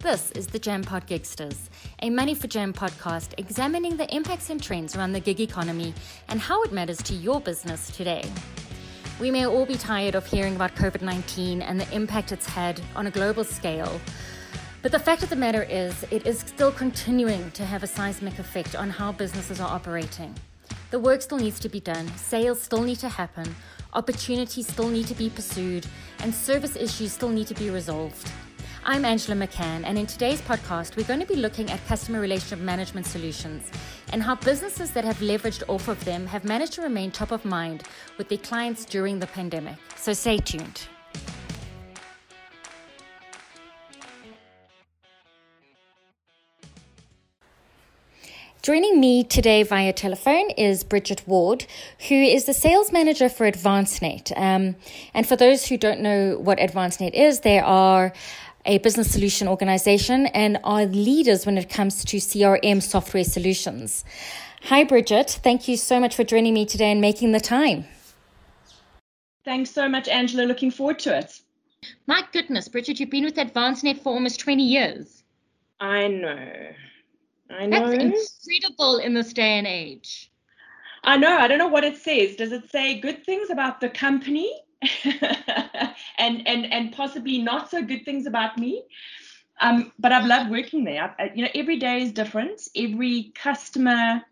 This is the Jampod Gigsters, a Money for Jam podcast examining the impacts and trends around the gig economy and how it matters to your business today. We may all be tired of hearing about COVID 19 and the impact it's had on a global scale. But the fact of the matter is, it is still continuing to have a seismic effect on how businesses are operating. The work still needs to be done, sales still need to happen, opportunities still need to be pursued, and service issues still need to be resolved. I'm Angela McCann, and in today's podcast, we're going to be looking at customer relationship management solutions and how businesses that have leveraged off of them have managed to remain top of mind with their clients during the pandemic. So stay tuned. Joining me today via telephone is Bridgette Ward, who is the sales manager for AdvanceNet. Um, and for those who don't know what AdvanceNet is, there are a business solution organization and are leaders when it comes to CRM software solutions. Hi, Bridgette. Thank you so much for joining me today and making the time. Thanks so much, Angela. Looking forward to it. My goodness, Bridgette, you've been with AdvanceNet for almost 20 years. I know. I know. That's incredible in this day and age. I know. I don't know what it says. Does it say good things about the company and and and possibly not so good things about me. Um, but I've loved working there. I, you know, every day is different. Every customer,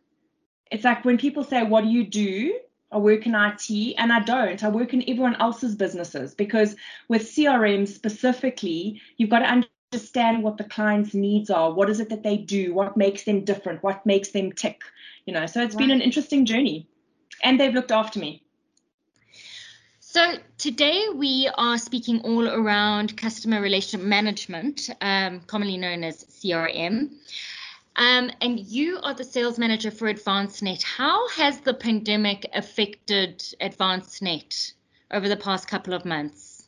it's like when people say, "What do you do?" I work in IT, and I don't. I work in everyone else's businesses because with CRM specifically, you've got to understand what the client's needs are. What is it that they do? What makes them different? What makes them tick? You know, so it's right. been an interesting journey, and they've looked after me. So today we are speaking all around customer relationship management, um, commonly known as CRM. Um, and you are the sales manager for AdvanceNet. How has the pandemic affected AdvanceNet over the past couple of months?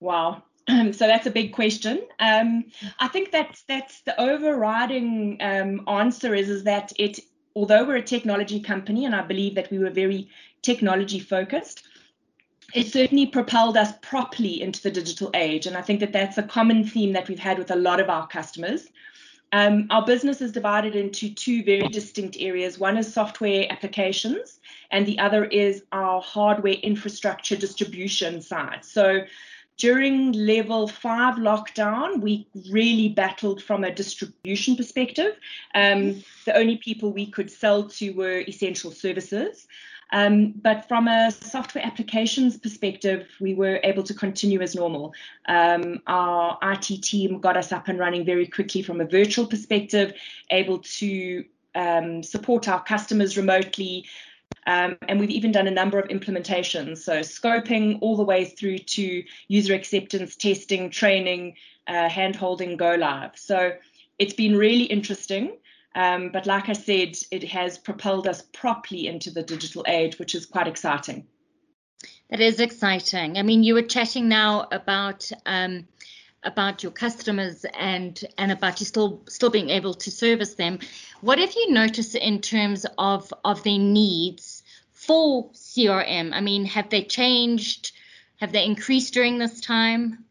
Wow. so that's a big question. Um, I think that's that's the overriding um, answer is is that it although we're a technology company and I believe that we were very technology focused, it certainly propelled us properly into the digital age. And I think that that's a common theme that we've had with a lot of our customers. Um, our business is divided into two very distinct areas. One is software applications, and the other is our hardware infrastructure distribution side. So during level five lockdown, we really battled from a distribution perspective. Um, the only people we could sell to were essential services. Um, but from a software applications perspective, we were able to continue as normal. Um, our IT team got us up and running very quickly from a virtual perspective, able to um, support our customers remotely. Um, and we've even done a number of implementations, so scoping all the way through to user acceptance testing, training, uh, hand holding, go live. So it's been really interesting. Um, but like I said, it has propelled us properly into the digital age, which is quite exciting. That is exciting. I mean, you were chatting now about um, about your customers and and about you still still being able to service them. What have you noticed in terms of of their needs for CRM? I mean, have they changed? Have they increased during this time?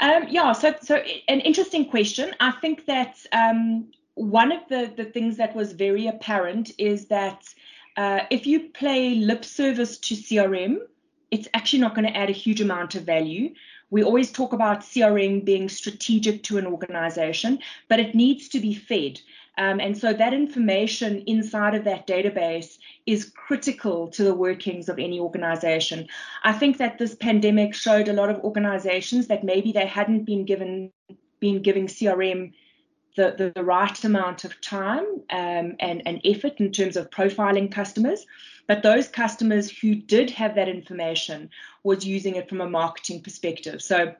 Um, yeah, so so an interesting question. I think that um, one of the, the things that was very apparent is that uh, if you play lip service to CRM, it's actually not going to add a huge amount of value. We always talk about CRM being strategic to an organization, but it needs to be fed. Um, and so that information inside of that database is critical to the workings of any organization. I think that this pandemic showed a lot of organizations that maybe they hadn't been given been giving CRM the, the, the right amount of time um, and, and effort in terms of profiling customers. But those customers who did have that information was using it from a marketing perspective. So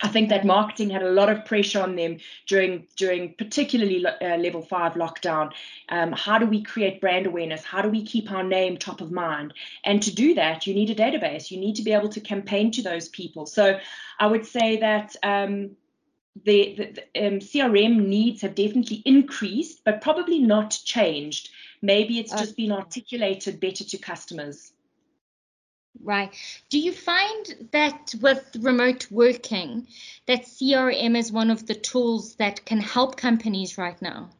I think that marketing had a lot of pressure on them during during particularly uh, level five lockdown. Um, how do we create brand awareness? How do we keep our name top of mind? And to do that, you need a database. You need to be able to campaign to those people. So I would say that um, the, the, um, CRM needs have definitely increased, but probably not changed. Maybe it's just been articulated better to customers. Right. Do you find that with remote working, that CRM is one of the tools that can help companies right now?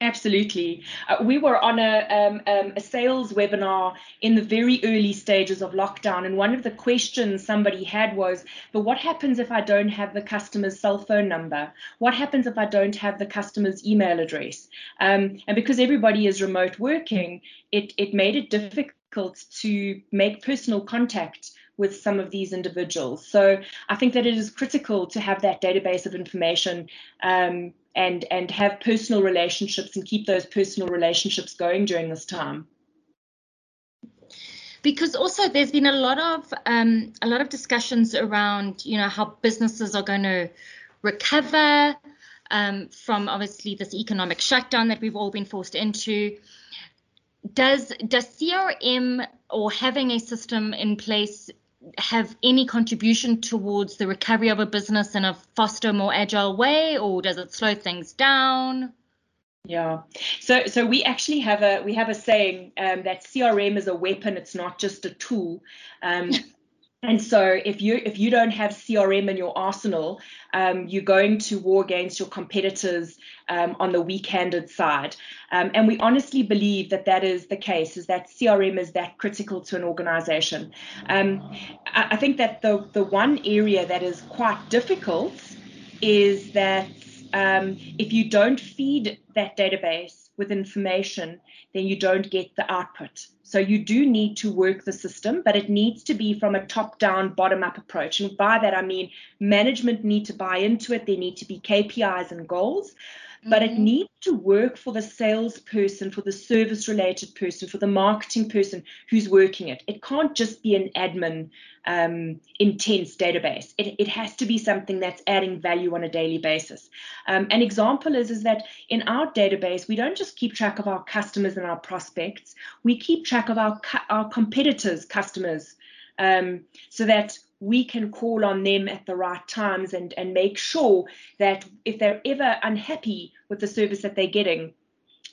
Absolutely. Uh, we were on a, um, um, a sales webinar in the very early stages of lockdown, and one of the questions somebody had was, But what happens if I don't have the customer's cell phone number? What happens if I don't have the customer's email address? Um, and because everybody is remote working, it, it made it difficult to make personal contact with some of these individuals. So I think that it is critical to have that database of information um, and and have personal relationships and keep those personal relationships going during this time because also there's been a lot of um, a lot of discussions around you know how businesses are going to recover um, from obviously this economic shutdown that we've all been forced into. Does does CRM or having a system in place have any contribution towards the recovery of a business in a faster, more agile way, or does it slow things down? Yeah. So so we actually have a we have a saying um, that CRM is a weapon. It's not just a tool. Um, And so if you if you don't have CRM in your arsenal, um, you're going to war against your competitors um, on the weak-handed side. Um, and we honestly believe that that is the case, is that CRM is that critical to an organization. Um, I, I, think that the the one area that is quite difficult is that um, if you don't feed that database with information, then you don't get the output. So you do need to work the system, but it needs to be from a top down, bottom up approach. And by that, I mean management need to buy into it. There need to be KPIs and goals but it mm-hmm. needs to work for the salesperson, for the service related person, for the marketing person who's working it. It can't just be an admin um, intense database. It, it, has to be something that's adding value on a daily basis. Um, an example is, is that in our database, we don't just keep track of our customers and our prospects, we keep track of our, our competitors' customers um, so that we can call on them at the right times and, and make sure that if they're ever unhappy with the service that they're getting,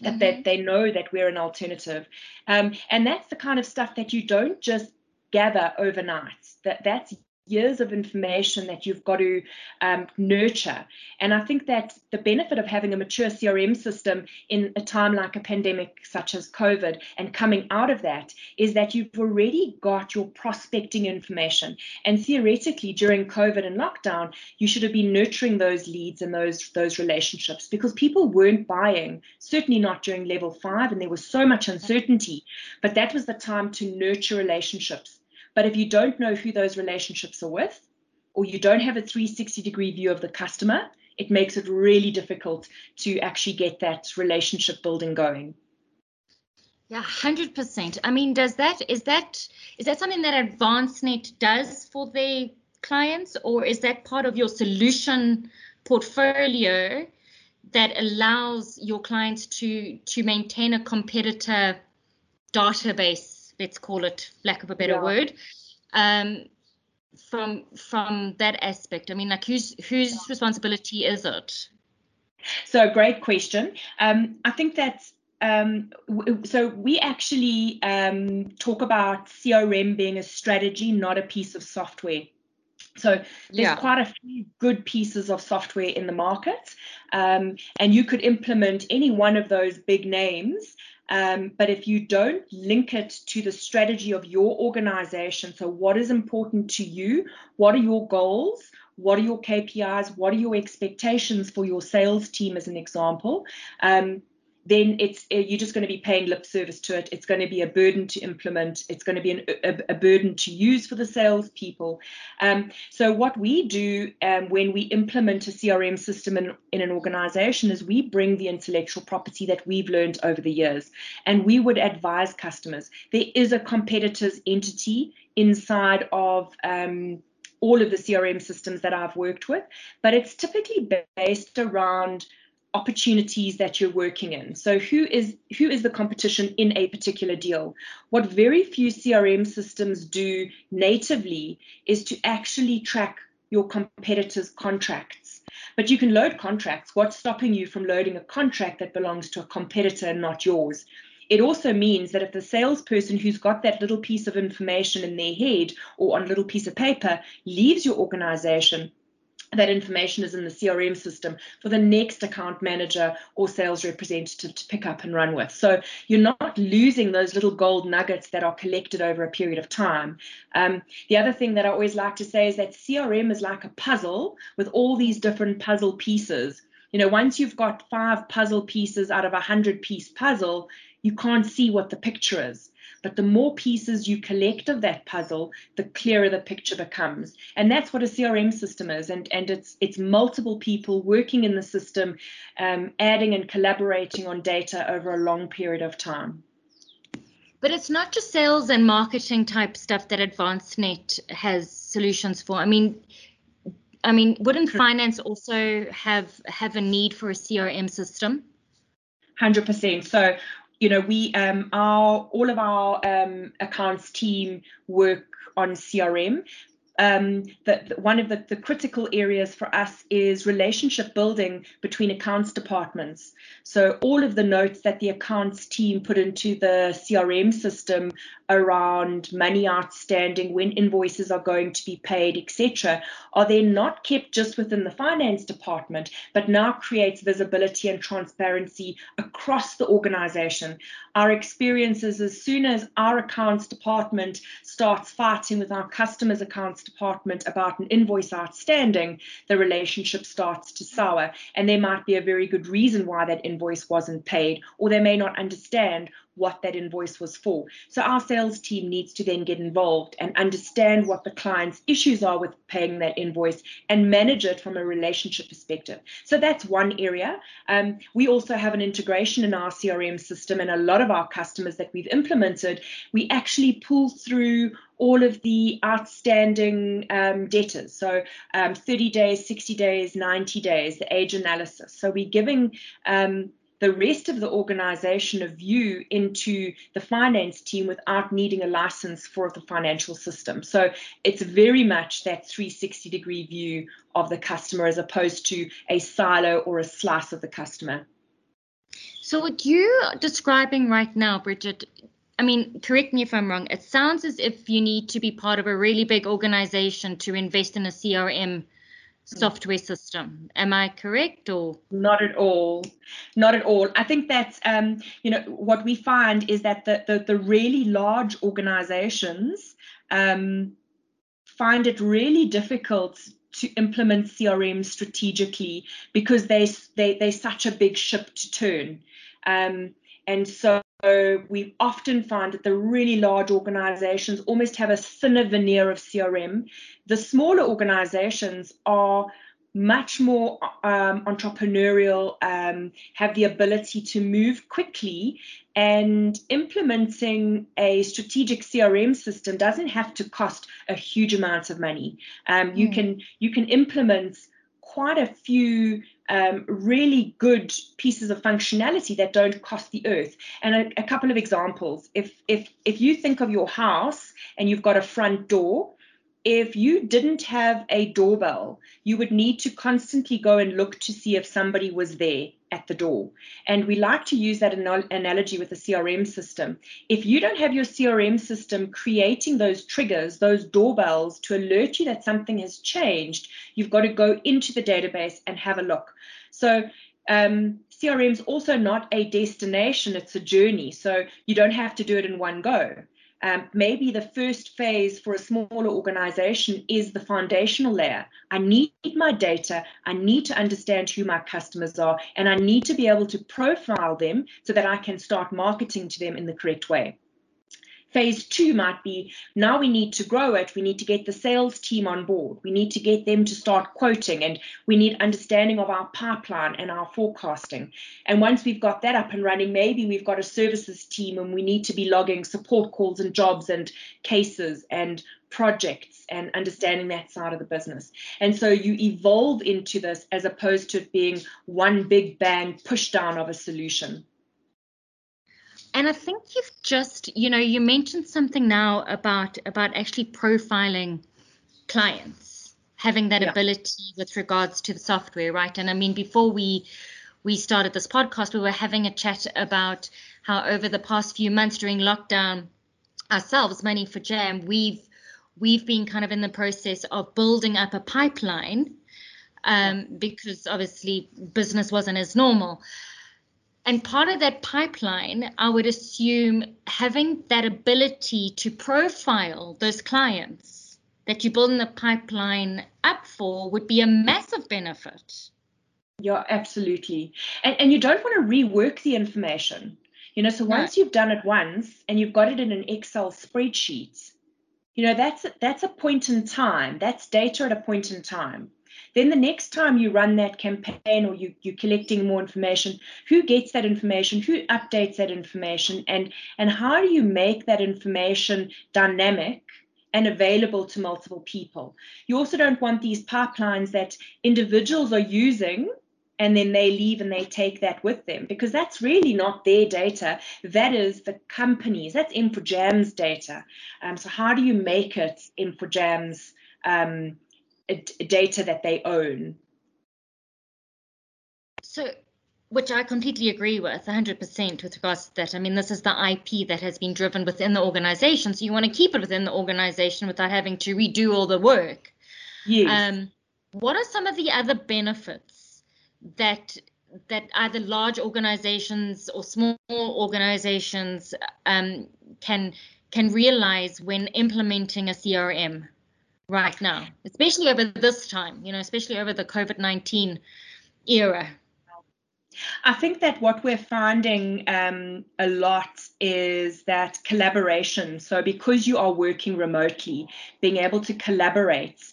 that, mm-hmm. that they know that we're an alternative. Um, and that's the kind of stuff that you don't just gather overnight. That that's years of information that you've got to um, nurture. And I think that the benefit of having a mature CRM system in a time like a pandemic such as COVID and coming out of that is that you've already got your prospecting information. And theoretically, during COVID and lockdown, you should have been nurturing those leads and those those relationships because people weren't buying, certainly not during level five, and there was so much uncertainty. But that was the time to nurture relationships but if you don't know who those relationships are with, or you don't have a 360 degree view of the customer, it makes it really difficult to actually get that relationship building going. Yeah, hundred percent. I mean, does that is that is that something that AdvanceNet does for their clients, or is that part of your solution portfolio that allows your clients to to maintain a competitor database let's call it lack of a better yeah. word um, from from that aspect. I mean like whose whose responsibility is it? So great question. Um, i think that's um, so we actually um, talk about crm being a strategy not a piece of software. So there's yeah. quite a few good pieces of software in the market, um, and you could implement any one of those big names um, but if you don't link it to the strategy of your organization, so what is important to you? What are your goals? What are your KPIs? What are your expectations for your sales team, as an example? Um, then it's uh, you're just going to be paying lip service to it. It's going to be a burden to implement. It's going to be an, a, a, burden to use for the salespeople. Um, so what we do um, when we implement a CRM system in, in an organization is we bring the intellectual property that we've learned over the years, and we would advise customers there is a competitor's entity inside of um, all of the CRM systems that I've worked with, but it's typically based around opportunities that you're working in. So who is who is the competition in a particular deal? What very few CRM systems do natively is to actually track your competitors' contracts. But you can load contracts. What's stopping you from loading a contract that belongs to a competitor and not yours? it also means that if the salesperson who's got that little piece of information in their head or on a little piece of paper leaves your organization, that information is in the CRM system for the next account manager or sales representative to pick up and run with. So you're not losing those little gold nuggets that are collected over a period of time. Um, the other thing that I always like to say is that CRM is like a puzzle with all these different puzzle pieces. You know, once you've got five puzzle pieces out of a hundred piece puzzle, you can't see what the picture is. But the more pieces you collect of that puzzle, the clearer the picture becomes. And that's what a CRM system is. And, and it's, it's multiple people working in the system, um, adding and collaborating on data over a long period of time. But it's not just sales and marketing type stuff that AdvanceNet has solutions for. I mean, I mean, wouldn't finance also have have a need for a CRM system? Hundred percent. So you know, we um, our all of our um, accounts team work on CRM. Um, the, the, one of the, the critical areas for us is relationship building between accounts departments. So all of the notes that the accounts team put into the CRM system around money outstanding, when invoices are going to be paid, etc., are then not kept just within the finance department, but now creates visibility and transparency across the organization. Our experience is as soon as our accounts department starts fighting with our customers' accounts department about an invoice outstanding, the relationship starts to sour. And there might be a very good reason why that invoice wasn't paid, or they may not understand what that invoice was for. So our sales team needs to then get involved and understand what the client's issues are with paying that invoice and manage it from a relationship perspective. So that's one area. Um, we also have an integration in our CRM system, and a lot of our customers that we've implemented, we actually pull through all of the outstanding um, debtors. So um, 30 days, 60 days, 90 days, the age analysis. So we're giving um, the rest of the organization a view into the finance team without needing a license for the financial system. So it's very much that 360 degree view of the customer as opposed to a silo or a slice of the customer. So, what you're describing right now, Bridgette, I mean, correct me if I'm wrong, it sounds as if you need to be part of a really big organization to invest in a CRM software system. Am I correct or not at all? Not at all. I think that's um, you know what we find is that the the, the really large organizations um, find it really difficult to implement CRM strategically because they they they're such a big ship to turn. Um, and so we often find that the really large organizations almost have a thinner veneer of CRM. The smaller organizations are much more um, entrepreneurial, um, have the ability to move quickly, and implementing a strategic CRM system doesn't have to cost a huge amount of money. Um, you mm. can you can implement quite a few um, really good pieces of functionality that don't cost the earth. And a, a, couple of examples: if if if you think of your house and you've got a front door, if you didn't have a doorbell, you would need to constantly go and look to see if somebody was there at the door. And we like to use that analogy with the CRM system. If you don't have your CRM system creating those triggers, those doorbells to alert you that something has changed, you've got to go into the database and have a look. So um, CRM is also not a destination, it's a journey. So you don't have to do it in one go. Um, maybe the first phase for a smaller organization is the foundational layer. I need my data, I need to understand who my customers are, and I need to be able to profile them so that I can start marketing to them in the correct way. Phase two might be now we need to grow it. We need to get the sales team on board. We need to get them to start quoting and we need understanding of our pipeline and our forecasting. And once we've got that up and running, maybe we've got a services team and we need to be logging support calls and jobs and cases and projects and understanding that side of the business. And so you evolve into this as opposed to it being one big bang push down of a solution. And I think you've just, you know, you mentioned something now about about actually profiling clients, having that yeah. ability with regards to the software, right? And I mean, before we we started this podcast, we were having a chat about how over the past few months during lockdown, ourselves, Money for Jam, we've we've been kind of in the process of building up a pipeline um, because obviously business wasn't as normal. And part of that pipeline, I would assume having that ability to profile those clients that you're building the pipeline up for would be a massive benefit. Yeah, absolutely. And, and you don't want to rework the information. You know, so once no. you've done it once and you've got it in an Excel spreadsheet, you know, that's that's a point in time. That's data at a point in time. Then the next time you run that campaign or you, you're collecting more information, who gets that information? Who updates that information? And and how do you make that information dynamic and available to multiple people? You also don't want these pipelines that individuals are using and then they leave and they take that with them because that's really not their data. That is the companies. That's InfoJam's data. Um, so how do you make it InfoJam's um, data that they own? So, which I completely agree with 100% with regards to that. I mean, this is the IP that has been driven within the organization. So you want to keep it within the organization without having to redo all the work. Yes. Um, what are some of the other benefits that that either large organizations or small organizations um, can can realize when implementing a CRM right now, especially over this time, you know, especially over the COVID 19 era? I think that what we're finding um, a lot is that collaboration. So, because you are working remotely, being able to collaborate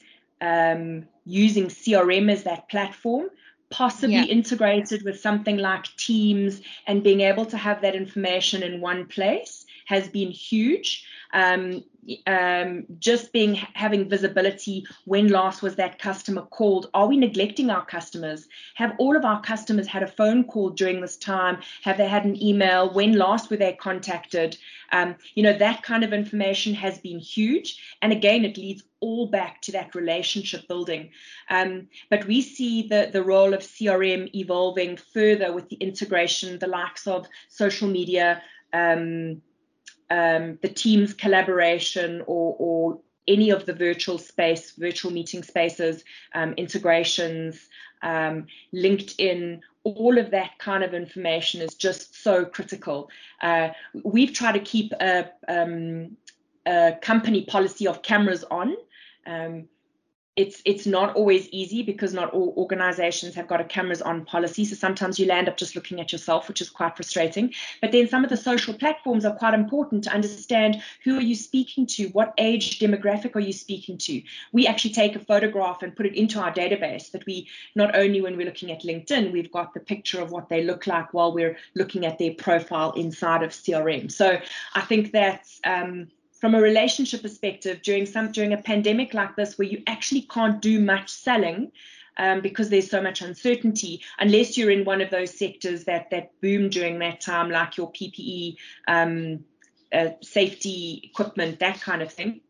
um, using CRM as that platform possibly yeah. integrated with something like Teams and being able to have that information in one place has been huge. Um, um, just being having visibility when last was that customer called. Are we neglecting our customers? Have all of our customers had a phone call during this time? Have they had an email? When last were they contacted? Um, you know that kind of information has been huge. And again it leads all back to that relationship building. Um, but we see the the role of crm evolving further with the integration the likes of social media um, um, the team's collaboration or, or any of the virtual space, virtual meeting spaces, um, integrations, um, LinkedIn, all of that kind of information is just so critical. Uh, we've tried to keep a, um, a, company policy of cameras on. It's it's not always easy because not all organizations have got a cameras on policy. So sometimes you land up just looking at yourself which is quite frustrating. But then some of the social platforms are quite important to understand who are you speaking to? What age demographic are you speaking to? We actually take a photograph and put it into our database that we not only when we're looking at linkedin we've got the picture of what they look like while we're looking at their profile inside of crm so i think that's um, from a relationship perspective during some during a pandemic like this where you actually can't do much selling um, because there's so much uncertainty unless you're in one of those sectors that that boom during that time like your ppe um, uh, safety equipment that kind of thing.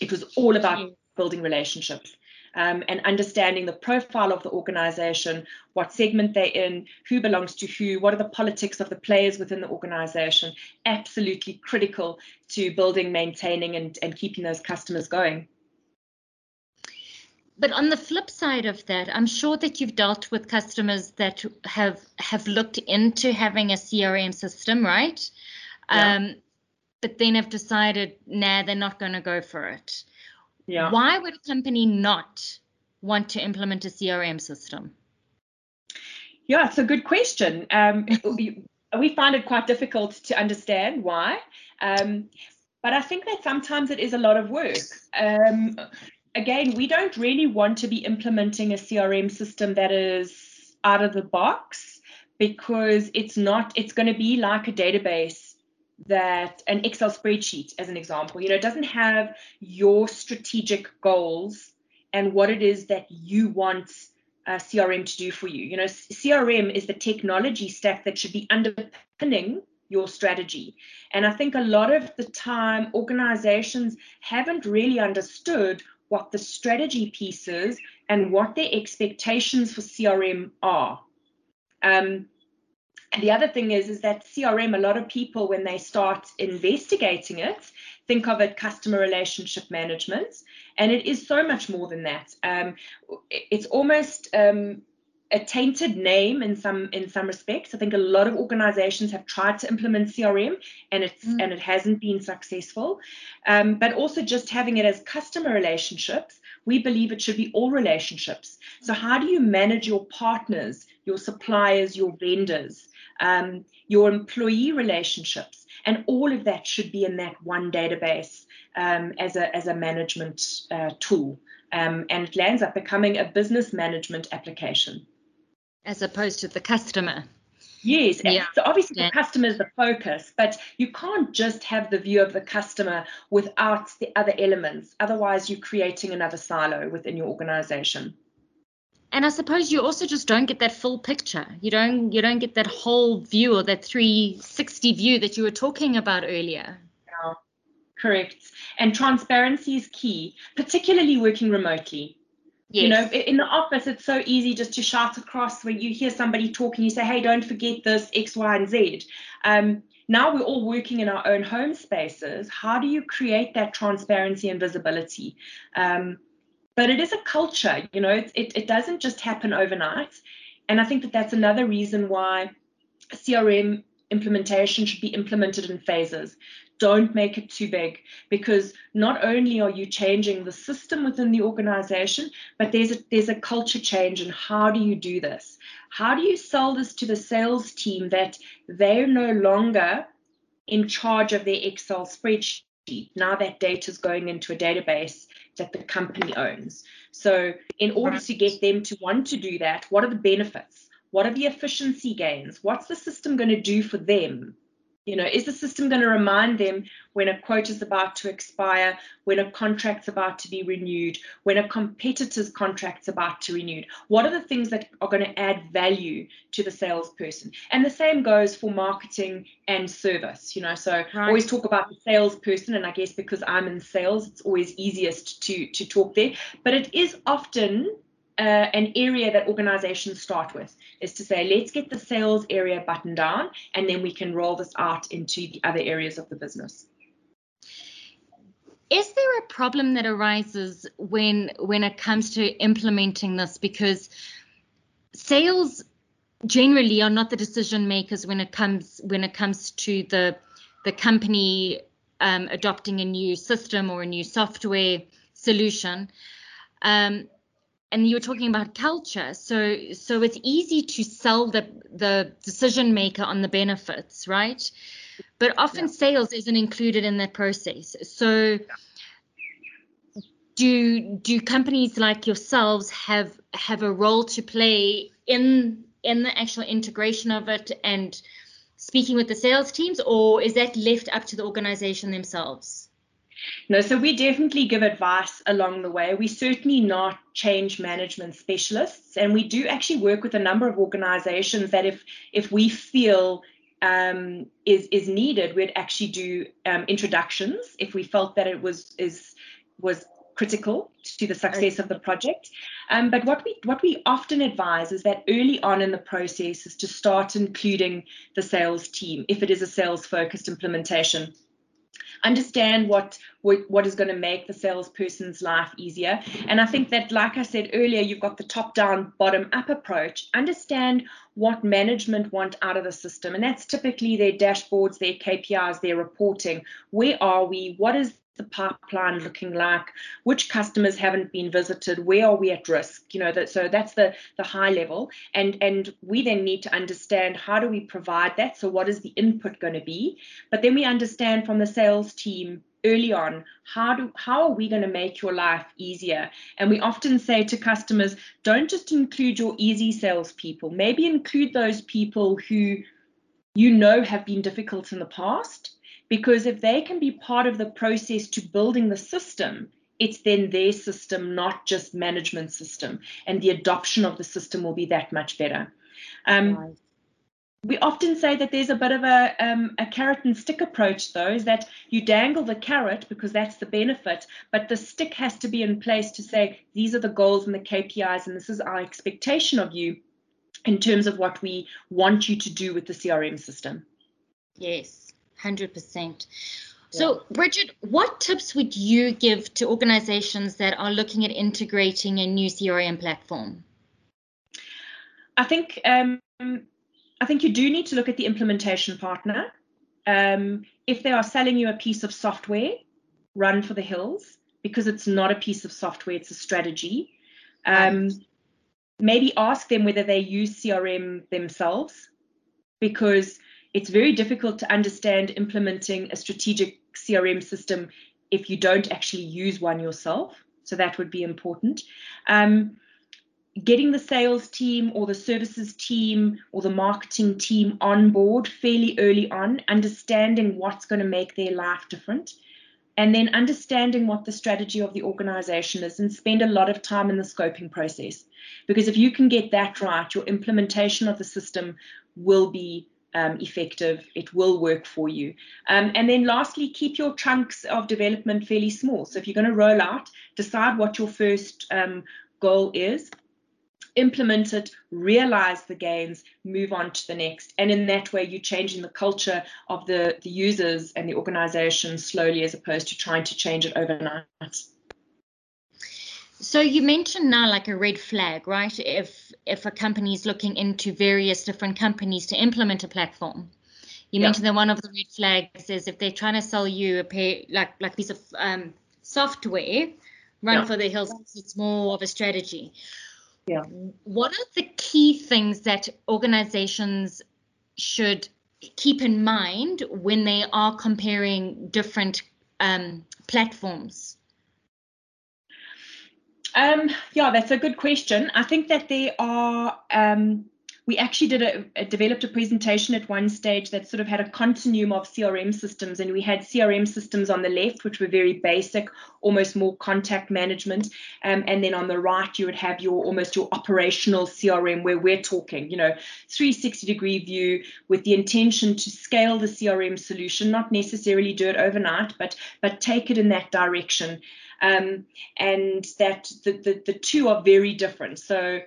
It was all about building relationships um, and understanding the profile of the organization, what segment they're in, who belongs to who, what are the politics of the players within the organization. Absolutely critical to building, maintaining, and, and keeping those customers going. But on the flip side of that, I'm sure that you've dealt with customers that have have looked into having a CRM system, right? Yeah. Um, but then have decided, nah, they're not going to go for it. Yeah. Why would a company not want to implement a CRM system? Yeah, it's a good question. Um, we find it quite difficult to understand why. Um, but I think that sometimes it is a lot of work. Um, again, we don't really want to be implementing a CRM system that is out of the box because it's not, it's going to be like a database that an Excel spreadsheet, as an example, you know, doesn't have your strategic goals and what it is that you want uh, CRM to do for you. You know, CRM is the technology stack that should be underpinning your strategy. And I think a lot of the time organizations haven't really understood what the strategy piece is and what their expectations for CRM are. Um, and the other thing is, is that CRM, a lot of people, when they start investigating it, think of it customer relationship management. And it is so much more than that. Um, it's almost um, a tainted name in some in some respects. I think a lot of organizations have tried to implement CRM and it's mm. and it hasn't been successful. Um, but also just having it as customer relationships, we believe it should be all relationships. So how do you manage your partners, your suppliers, your vendors? Um, your employee relationships, and all of that should be in that one database um, as a as a management uh, tool, um, and it lands up becoming a business management application, as opposed to the customer. Yes. Yeah. So obviously yeah. the customer is the focus, but you can't just have the view of the customer without the other elements. Otherwise, you're creating another silo within your organization and I suppose you also just don't get that full picture. You don't you don't get that whole view or that 360 view that you were talking about earlier. Yeah, correct. And transparency is key, particularly working remotely. Yes. You know, in the office, it's so easy just to shout across when you hear somebody talking. You say, "Hey, don't forget this X, Y, and Z." Um, now we're all working in our own home spaces. How do you create that transparency and visibility? Um, but it is a culture you know it, it, it doesn't just happen overnight. And i think that that's another reason why crm implementation should be implemented in phases. Don't make it too big because not only are you changing the system within the organization but there's a there's a culture change and how do you do this? How do you sell this to the sales team that they're no longer in charge of their excel spreadsheet now that data is going into a database that the company owns. So, in order to get them to want to do that, what are the benefits? What are the efficiency gains? What's the system going to do for them? You know, is the system going to remind them when a quote is about to expire, when a contract's about to be renewed, when a competitor's contract's about to renew? What are the things that are going to add value to the salesperson? And the same goes for marketing and service. You know, so right. I always talk about the salesperson, and I guess because I'm in sales, it's always easiest to to talk there. But it is often uh, an area that organizations start with is to say, let's get the sales area buttoned down, and then we can roll this out into the other areas of the business. Is there a problem that arises when when it comes to implementing this? Because sales generally are not the decision makers when it comes when it comes to the the company um, adopting a new system or a new software solution. Um, and you were talking about culture so so it's easy to sell the the decision maker on the benefits right but often yeah. sales isn't included in that process so yeah. do do companies like yourselves have have a role to play in in the actual integration of it and speaking with the sales teams or is that left up to the organization themselves no, so we definitely give advice along the way. We're certainly not change management specialists, and we do actually work with a number of organizations that if if we feel um, is is needed, we'd actually do um, introductions if we felt that it was is was critical to the success of the project. Um, but what we what we often advise is that early on in the process is to start including the sales team if it is a sales focused implementation understand what what, what is going to make the salesperson's life easier. And I think that, like I said earlier, you've got the top down, bottom up approach. Understand what management want out of the system. And that's typically their dashboards, their KPIs, their reporting. Where are we? What is the pipeline looking like? Which customers haven't been visited? Where are we at risk? You know, that, so that's the the high level, and and we then need to understand how do we provide that. So what is the input going to be? But then we understand from the sales team early on how do how are we going to make your life easier and we often say to customers don't just include your easy salespeople maybe include those people who you know have been difficult in the past because if they can be part of the process to building the system, it's then their system, not just management system. And the adoption of the system will be that much better. Um, right. We often say that there's a bit of a, um, a carrot and stick approach, though, is that you dangle the carrot because that's the benefit, but the stick has to be in place to say, these are the goals and the KPIs, and this is our expectation of you in terms of what we want you to do with the CRM system. Yes, 100%. So, Bridgette, what tips would you give to organizations that are looking at integrating a new CRM platform? I think um, I think you do need to look at the implementation partner. Um, if they are selling you a piece of software, run for the hills because it's not a piece of software; it's a strategy. Um, right. Maybe ask them whether they use CRM themselves because it's very difficult to understand implementing a strategic CRM system if you don't actually use one yourself. So that would be important. Um, getting the sales team or the services team or the marketing team on board fairly early on, understanding what's going to make their life different, and then understanding what the strategy of the organization is and spend a lot of time in the scoping process. Because if you can get that right, your implementation of the system will be um, effective. It will work for you. Um, and then lastly, keep your chunks of development fairly small. So if you're going to roll out, decide what your first um, goal is. Implement it, realize the gains, move on to the next. And in that way, you're changing the culture of the, the users and the organization slowly as opposed to trying to change it overnight. So you mentioned now like a red flag, right? If if a company is looking into various different companies to implement a platform, you yeah. mentioned that one of the red flags is if they're trying to sell you a pay, like like piece of um, software, run yeah. for the hills. It's more of a strategy. Yeah. What are the key things that organizations should keep in mind when they are comparing different um, platforms? Um, yeah, that's a good question. I think that there are. Um, we actually did a, a, developed a presentation at one stage that sort of had a continuum of CRM systems, and we had CRM systems on the left, which were very basic, almost more contact management, um, and then on the right you would have your almost your operational CRM, where we're talking, you know, 360 degree view with the intention to scale the CRM solution, not necessarily do it overnight, but but take it in that direction um, and that the, the, the two are very different. So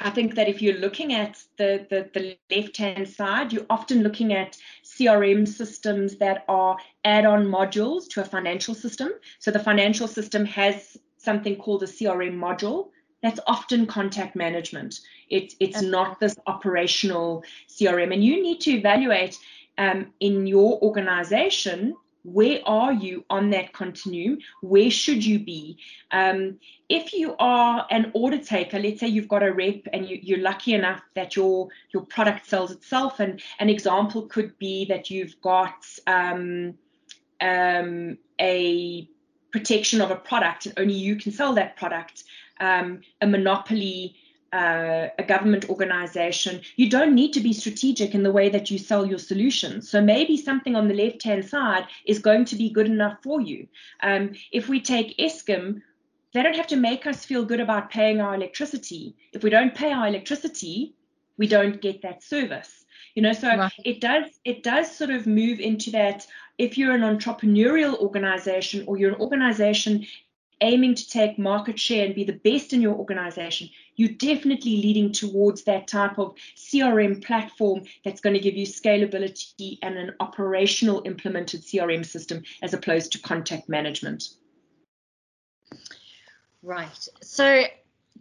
I think that if you're looking at the, the, the left hand side, you're often looking at CRM systems that are add on modules to a financial system. So the financial system has something called a CRM module. That's often contact management. It, it's okay. not this operational CRM. And you need to evaluate um, in your organization where are you on that continuum? Where should you be? Um, if you are an order taker, let's say you've got a rep and you, are lucky enough that your your product sells itself, and an example could be that you've got um, um, a protection of a product and only you can sell that product, um, a monopoly uh, a government organization, you don't need to be strategic in the way that you sell your solutions. So maybe something on the left hand side is going to be good enough for you. Um, if we take Eskom, they don't have to make us feel good about paying our electricity. If we don't pay our electricity, we don't get that service. You know, so right. it does it does sort of move into that if you're an entrepreneurial organization or you're an organization aiming to take market share and be the best in your organization, you're definitely leading towards that type of CRM platform that's going to give you scalability and an operational implemented CRM system as opposed to contact management. Right. So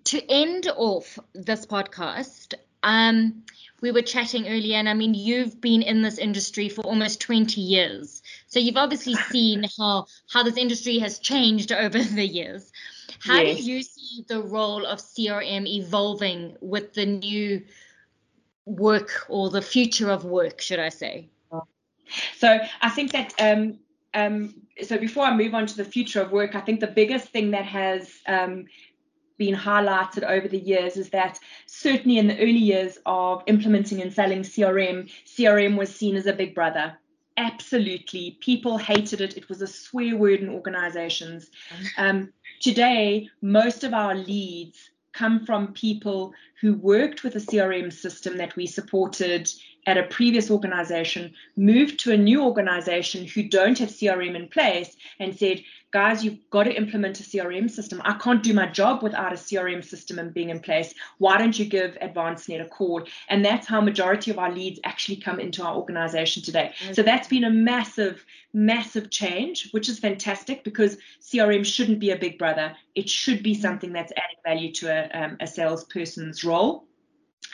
to end off this podcast, um, we were chatting earlier, and I mean, you've been in this industry for almost 20 years. So you've obviously seen how how this industry has changed over the years. How yes. do you see the role of CRM evolving with the new work or the future of work, should I say? So I think that um, um, so before I move on to the future of work, I think the biggest thing that has um, been highlighted over the years is that certainly in the early years of implementing and selling CRM, CRM was seen as a big brother. Absolutely. People hated it. It was a swear word in organizations. Um, today, most of our leads come from people who worked with a CRM system that we supported at a previous organization moved to a new organization who don't have CRM in place and said, guys, you've got to implement a CRM system. I can't do my job without a CRM system and being in place. Why don't you give AdvanceNet a call? And that's how majority of our leads actually come into our organization today. Okay. So that's been a massive, massive change, which is fantastic because CRM shouldn't be a big brother. It should be something that's adding value to a, um, a salesperson's role.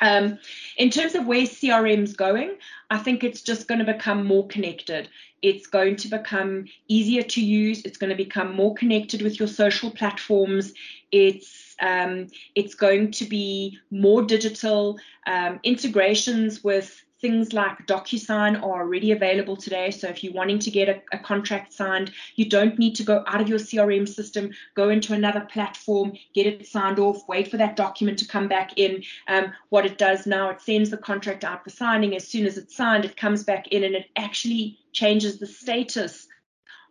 Um, in terms of where CRM's going, I think it's just going to become more connected. It's going to become easier to use. It's going to become more connected with your social platforms. It's um, it's going to be more digital um, integrations with things like DocuSign are already available today. So if you're wanting to get a, a, contract signed, you don't need to go out of your CRM system, go into another platform, get it signed off, wait for that document to come back in. Um, what it does now, it sends the contract out for signing. As soon as it's signed, it comes back in and it actually changes the status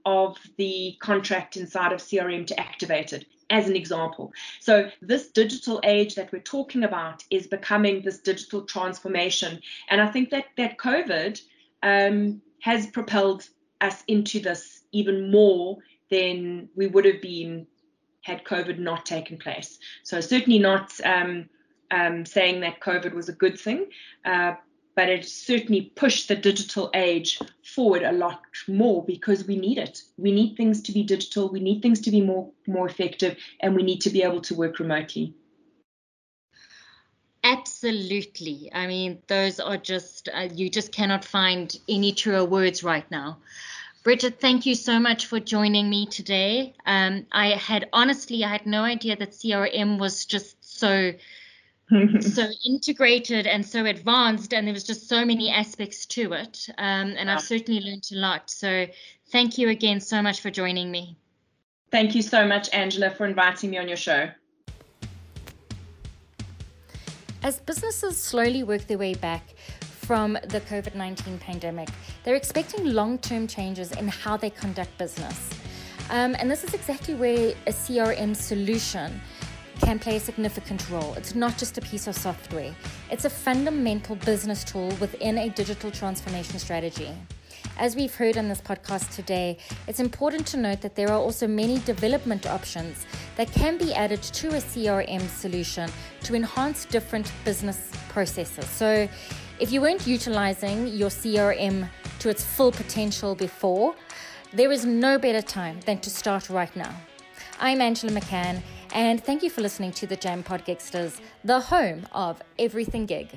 of the contract inside of CRM to activate it as an example. So, this digital age that we're talking about is becoming this digital transformation. And I think that, that COVID um, has propelled us into this even more than we would have been had COVID not taken place. So, certainly not um, um, saying that COVID was a good thing, uh, but it certainly pushed the digital age forward a lot more because we need it. We need things to be digital, we need things to be more more effective, and we need to be able to work remotely. Absolutely. I mean, those are just, uh, you just cannot find any truer words right now. Bridgette, thank you so much for joining me today. Um, I had honestly, I had no idea that CRM was just so so integrated and so advanced, and there was just so many aspects to it. Um, and I've certainly learned a lot. So thank you again so much for joining me. Thank you so much, Angela, for inviting me on your show. As businesses slowly work their way back from the COVID 19 pandemic, they're expecting long term changes in how they conduct business. Um, and this is exactly where a CRM solution can play a significant role. It's not just a piece of software, it's a fundamental business tool within a digital transformation strategy. As we've heard on this podcast today, it's important to note that there are also many development options that can be added to a CRM solution to enhance different business processes. So, if you weren't utilizing your CRM to its full potential before, there is no better time than to start right now. I'm Angela McCann and thank you for listening to the Jam Pod Gigsters, the home of everything gig.